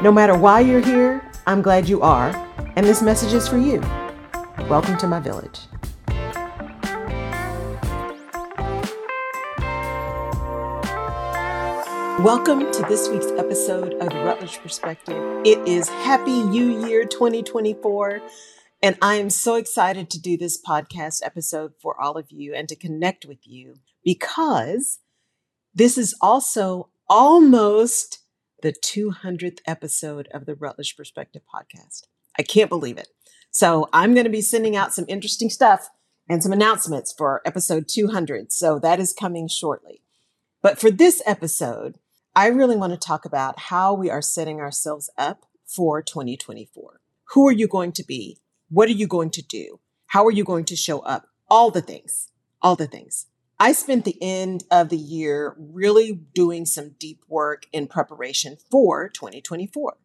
No matter why you're here, I'm glad you are, and this message is for you. Welcome to my village. Welcome to this week's episode of the Rutledge Perspective. It is Happy New Year 2024. And I am so excited to do this podcast episode for all of you and to connect with you because this is also almost the 200th episode of the Rutledge Perspective podcast. I can't believe it. So I'm going to be sending out some interesting stuff and some announcements for episode 200. So that is coming shortly. But for this episode, I really want to talk about how we are setting ourselves up for 2024. Who are you going to be? What are you going to do? How are you going to show up? All the things, all the things. I spent the end of the year really doing some deep work in preparation for 2024.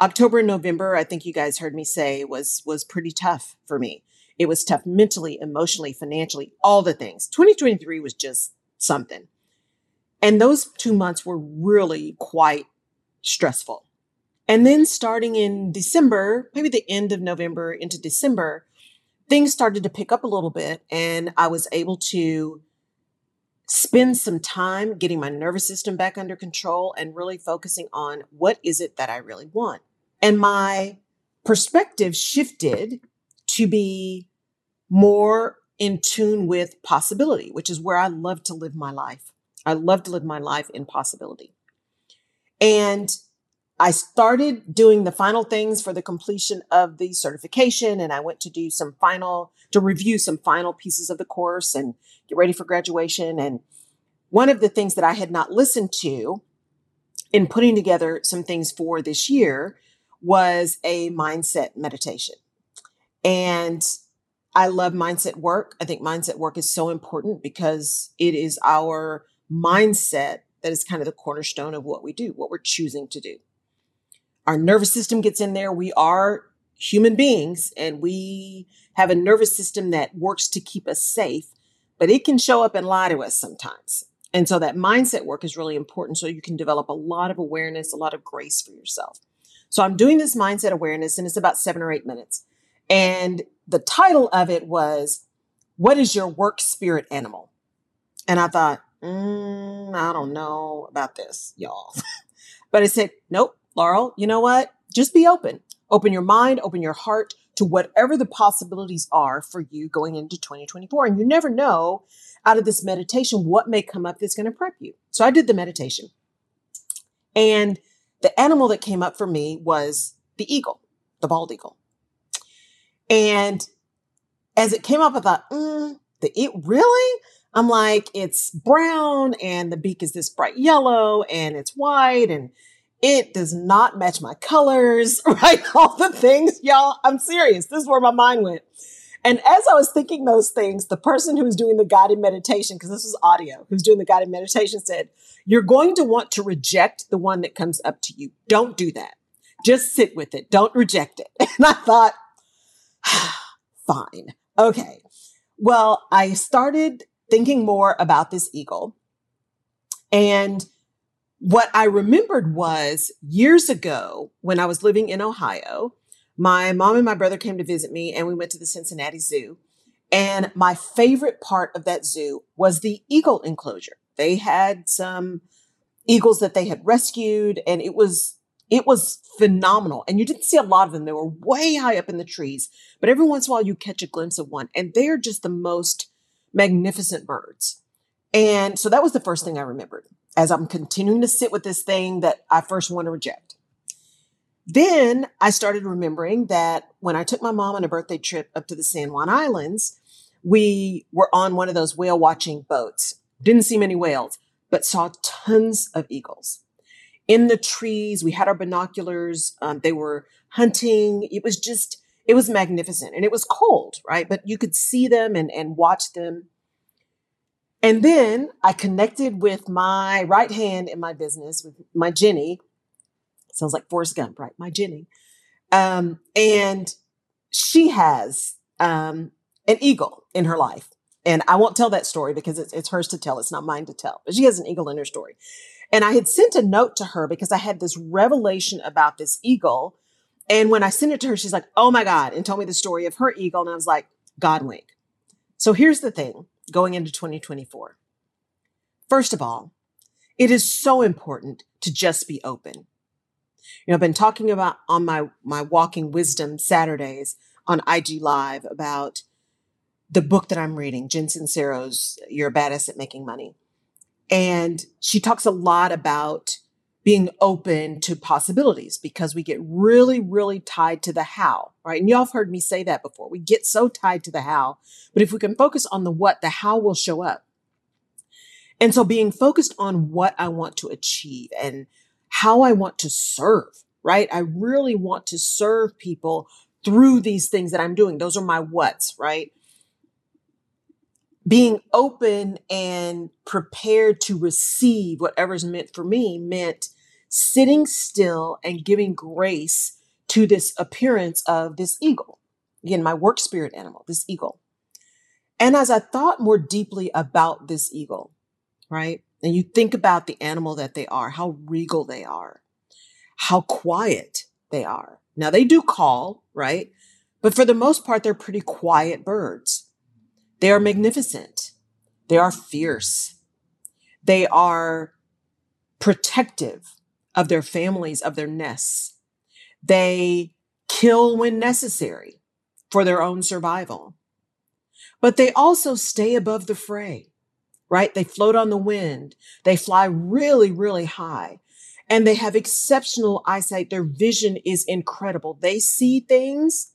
October and November, I think you guys heard me say was was pretty tough for me. It was tough mentally, emotionally, financially, all the things. 2023 was just something. And those 2 months were really quite stressful. And then starting in December, maybe the end of November into December, things started to pick up a little bit and I was able to spend some time getting my nervous system back under control and really focusing on what is it that I really want. And my perspective shifted to be more in tune with possibility, which is where I love to live my life. I love to live my life in possibility. And I started doing the final things for the completion of the certification and I went to do some final, to review some final pieces of the course and get ready for graduation. And one of the things that I had not listened to in putting together some things for this year was a mindset meditation. And I love mindset work. I think mindset work is so important because it is our mindset that is kind of the cornerstone of what we do, what we're choosing to do our nervous system gets in there. We are human beings and we have a nervous system that works to keep us safe, but it can show up and lie to us sometimes. And so that mindset work is really important so you can develop a lot of awareness, a lot of grace for yourself. So I'm doing this mindset awareness and it's about seven or eight minutes. And the title of it was, What is your work spirit animal? And I thought, mm, I don't know about this, y'all. but I said, Nope, Laurel, you know what? Just be open. Open your mind, open your heart to whatever the possibilities are for you going into 2024. And you never know out of this meditation what may come up that's going to prep you. So I did the meditation. And the animal that came up for me was the eagle, the bald eagle. And as it came up, I thought, mm, the it really? I'm like, it's brown and the beak is this bright yellow and it's white and it does not match my colors, right? All the things, y'all. I'm serious. This is where my mind went. And as I was thinking those things, the person who was doing the guided meditation, because this was audio, who's doing the guided meditation said, You're going to want to reject the one that comes up to you. Don't do that. Just sit with it. Don't reject it. And I thought, fine. Okay. Well, I started thinking more about this eagle. And what I remembered was years ago when I was living in Ohio, my mom and my brother came to visit me and we went to the Cincinnati Zoo. And my favorite part of that zoo was the eagle enclosure. They had some eagles that they had rescued and it was it was phenomenal. And you didn't see a lot of them. They were way high up in the trees, but every once in a while you catch a glimpse of one and they're just the most magnificent birds. And so that was the first thing I remembered as I'm continuing to sit with this thing that I first want to reject. Then I started remembering that when I took my mom on a birthday trip up to the San Juan Islands, we were on one of those whale watching boats. Didn't see many whales, but saw tons of eagles. in the trees. We had our binoculars. Um, they were hunting. It was just, it was magnificent and it was cold, right? But you could see them and, and watch them. And then I connected with my right hand in my business, with my Jenny. Sounds like Forrest Gump, right? My Jenny. Um, and she has um, an eagle in her life. And I won't tell that story because it's, it's hers to tell. It's not mine to tell. But she has an eagle in her story. And I had sent a note to her because I had this revelation about this eagle. And when I sent it to her, she's like, oh my God, and told me the story of her eagle. And I was like, God wink. So here's the thing going into 2024. First of all, it is so important to just be open. You know, I've been talking about on my, my walking wisdom Saturdays on IG live about the book that I'm reading, Jen Sincero's You're Badass at Making Money. And she talks a lot about being open to possibilities because we get really, really tied to the how, right? And y'all have heard me say that before. We get so tied to the how, but if we can focus on the what, the how will show up. And so being focused on what I want to achieve and how I want to serve, right? I really want to serve people through these things that I'm doing. Those are my what's, right? being open and prepared to receive whatever's meant for me meant sitting still and giving grace to this appearance of this eagle. Again, my work spirit animal, this eagle. And as I thought more deeply about this eagle, right? And you think about the animal that they are, how regal they are, how quiet they are. Now they do call, right? But for the most part, they're pretty quiet birds. They are magnificent. They are fierce. They are protective of their families, of their nests. They kill when necessary for their own survival. But they also stay above the fray, right? They float on the wind. They fly really, really high and they have exceptional eyesight. Their vision is incredible. They see things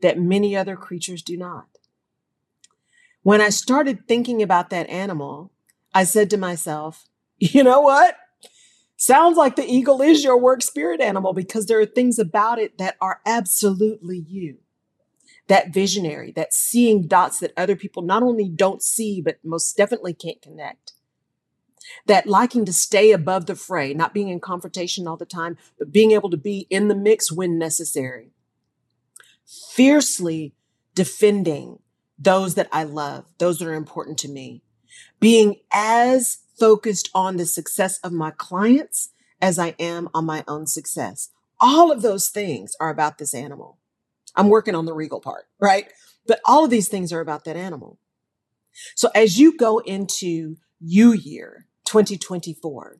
that many other creatures do not. When I started thinking about that animal, I said to myself, you know what? Sounds like the eagle is your work spirit animal because there are things about it that are absolutely you. That visionary, that seeing dots that other people not only don't see, but most definitely can't connect. That liking to stay above the fray, not being in confrontation all the time, but being able to be in the mix when necessary. Fiercely defending those that I love, those that are important to me, being as focused on the success of my clients as I am on my own success. All of those things are about this animal. I'm working on the regal part, right? But all of these things are about that animal. So as you go into you year 2024,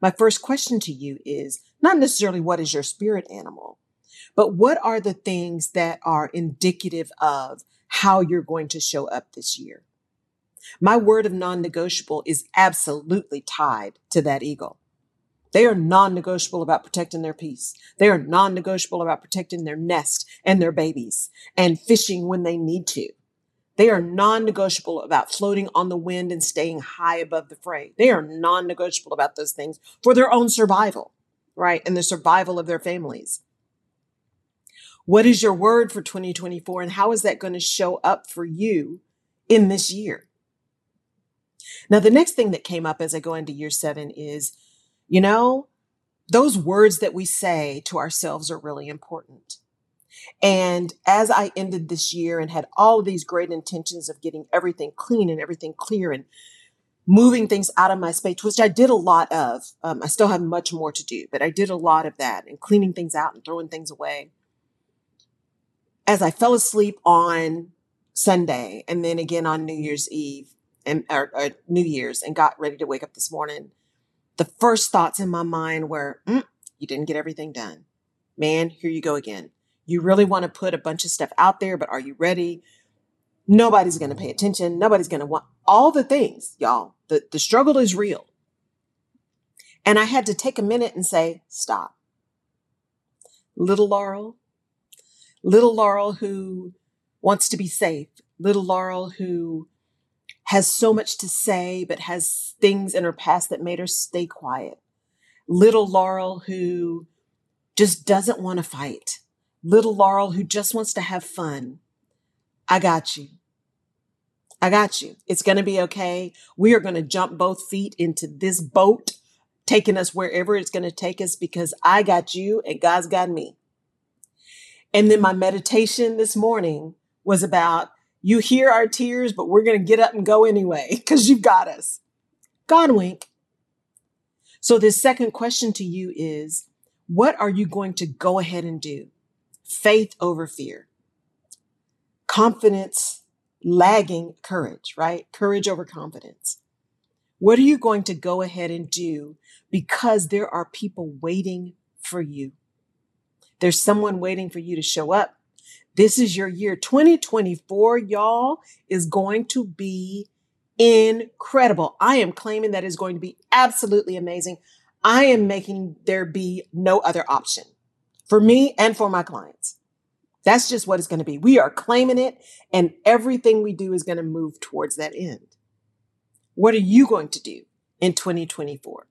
my first question to you is not necessarily what is your spirit animal, but what are the things that are indicative of how you're going to show up this year. My word of non negotiable is absolutely tied to that eagle. They are non negotiable about protecting their peace. They are non negotiable about protecting their nest and their babies and fishing when they need to. They are non negotiable about floating on the wind and staying high above the fray. They are non negotiable about those things for their own survival, right? And the survival of their families. What is your word for 2024 and how is that going to show up for you in this year? Now, the next thing that came up as I go into year seven is, you know, those words that we say to ourselves are really important. And as I ended this year and had all of these great intentions of getting everything clean and everything clear and moving things out of my space, which I did a lot of, um, I still have much more to do, but I did a lot of that and cleaning things out and throwing things away as I fell asleep on Sunday and then again on New Year's Eve and or, or New Year's and got ready to wake up this morning, the first thoughts in my mind were, mm, "You didn't get everything done, man. Here you go again. You really want to put a bunch of stuff out there, but are you ready? Nobody's going to pay attention. Nobody's going to want all the things, y'all. The the struggle is real." And I had to take a minute and say, "Stop." Little Laurel, little Laurel who wants to be safe, little Laurel who has so much to say, but has things in her past that made her stay quiet. little Laurel who just doesn't want to fight, little Laurel who just wants to have fun, I got you. I got you. It's going to be okay. We are going to jump both feet into this boat, taking us wherever it's going to take us because I got you and God's got me. And then my meditation this morning was about you hear our tears, but we're going to get up and go anyway because you've got us. God wink. So, this second question to you is what are you going to go ahead and do? Faith over fear, confidence lagging courage, right? Courage over confidence. What are you going to go ahead and do because there are people waiting for you? There's someone waiting for you to show up. This is your year. 2024, y'all, is going to be incredible. I am claiming that is going to be absolutely amazing. I am making there be no other option for me and for my clients. That's just what it's going to be. We are claiming it, and everything we do is going to move towards that end. What are you going to do in 2024?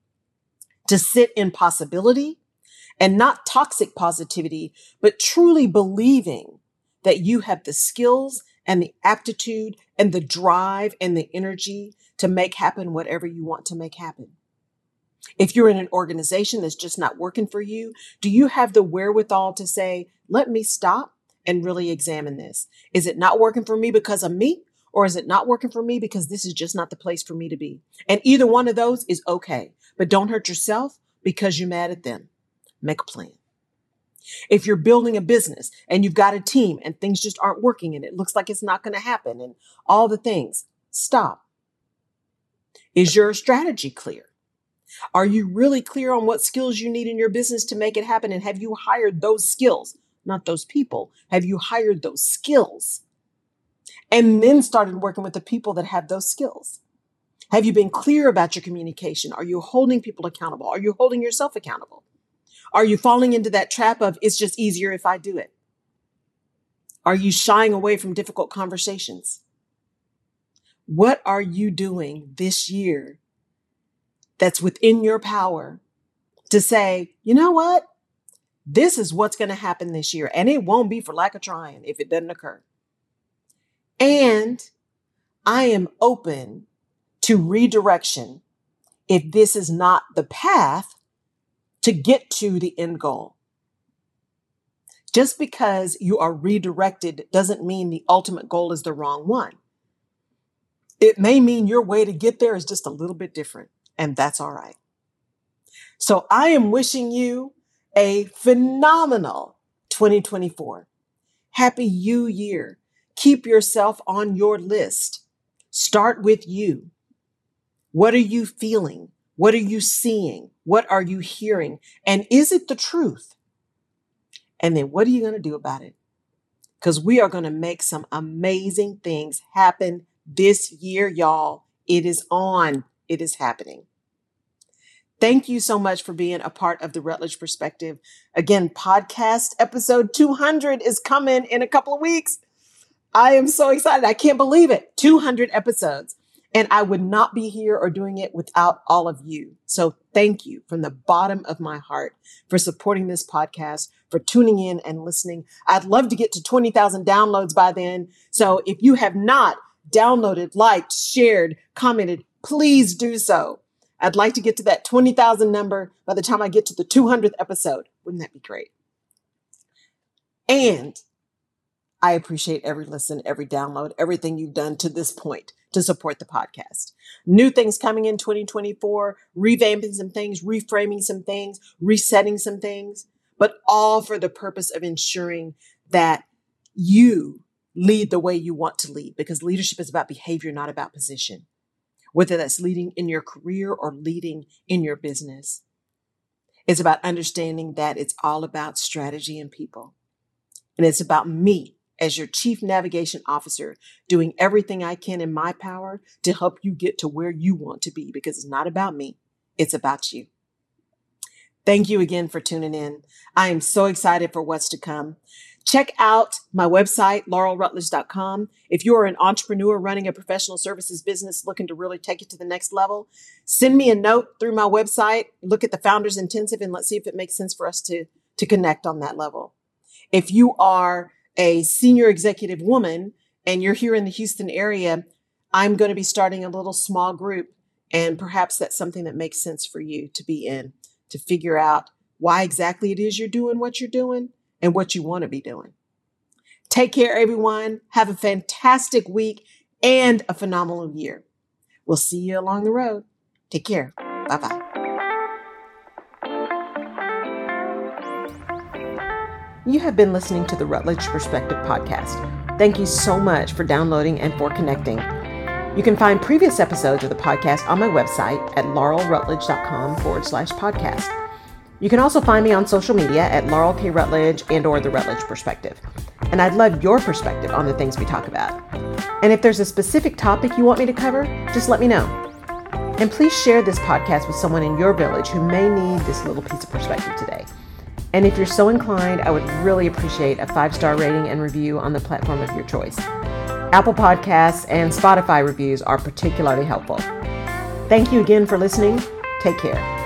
To sit in possibility and not toxic positivity, but truly believing that you have the skills and the aptitude and the drive and the energy to make happen whatever you want to make happen. If you're in an organization that's just not working for you, do you have the wherewithal to say, let me stop and really examine this. Is it not working for me because of me? Or is it not working for me because this is just not the place for me to be? And either one of those is okay, but don't hurt yourself because you're mad at them. Make a plan. If you're building a business and you've got a team and things just aren't working and it looks like it's not going to happen and all the things, stop. Is your strategy clear? Are you really clear on what skills you need in your business to make it happen? And have you hired those skills? not those people? Have you hired those skills? And then started working with the people that have those skills. Have you been clear about your communication? Are you holding people accountable? Are you holding yourself accountable? Are you falling into that trap of it's just easier if I do it? Are you shying away from difficult conversations? What are you doing this year that's within your power to say, you know what? This is what's going to happen this year. And it won't be for lack of trying if it doesn't occur. And I am open to redirection if this is not the path to get to the end goal. Just because you are redirected doesn't mean the ultimate goal is the wrong one. It may mean your way to get there is just a little bit different, and that's all right. So I am wishing you a phenomenal 2024. Happy You Year. Keep yourself on your list. Start with you. What are you feeling? What are you seeing? What are you hearing? And is it the truth? And then what are you going to do about it? Because we are going to make some amazing things happen this year, y'all. It is on. It is happening. Thank you so much for being a part of the Rutledge Perspective. Again, podcast episode 200 is coming in a couple of weeks. I am so excited. I can't believe it. 200 episodes. And I would not be here or doing it without all of you. So thank you from the bottom of my heart for supporting this podcast, for tuning in and listening. I'd love to get to 20,000 downloads by then. So if you have not downloaded, liked, shared, commented, please do so. I'd like to get to that 20,000 number by the time I get to the 200th episode. Wouldn't that be great? And I appreciate every listen, every download, everything you've done to this point to support the podcast. New things coming in 2024, revamping some things, reframing some things, resetting some things, but all for the purpose of ensuring that you lead the way you want to lead because leadership is about behavior, not about position whether that's leading in your career or leading in your business. It's about understanding that it's all about strategy and people. And it's about me as your chief navigation officer doing everything I can in my power to help you get to where you want to be because it's not about me, it's about you. Thank you again for tuning in. I am so excited for what's to come. Check out my website, laurelrutledge.com. If you're an entrepreneur running a professional services business looking to really take it to the next level, send me a note through my website. Look at the Founders Intensive and let's see if it makes sense for us to, to connect on that level. If you are a senior executive woman and you're here in the Houston area, I'm going to be starting a little small group. And perhaps that's something that makes sense for you to be in, to figure out why exactly it is you're doing what you're doing and what you want to be doing. Take care, everyone. Have a fantastic week and a phenomenal year. We'll see you along the road. Take care. Bye bye. You have been listening to the Rutledge Perspective Podcast. Thank you so much for downloading and for connecting. You can find previous episodes of the podcast on my website at laurelrutledge.com forward slash podcast. You can also find me on social media at Laurel K. Rutledge and or The Rutledge Perspective. And I'd love your perspective on the things we talk about. And if there's a specific topic you want me to cover, just let me know. And please share this podcast with someone in your village who may need this little piece of perspective today. And if you're so inclined, I would really appreciate a five star rating and review on the platform of your choice. Apple Podcasts and Spotify reviews are particularly helpful. Thank you again for listening. Take care.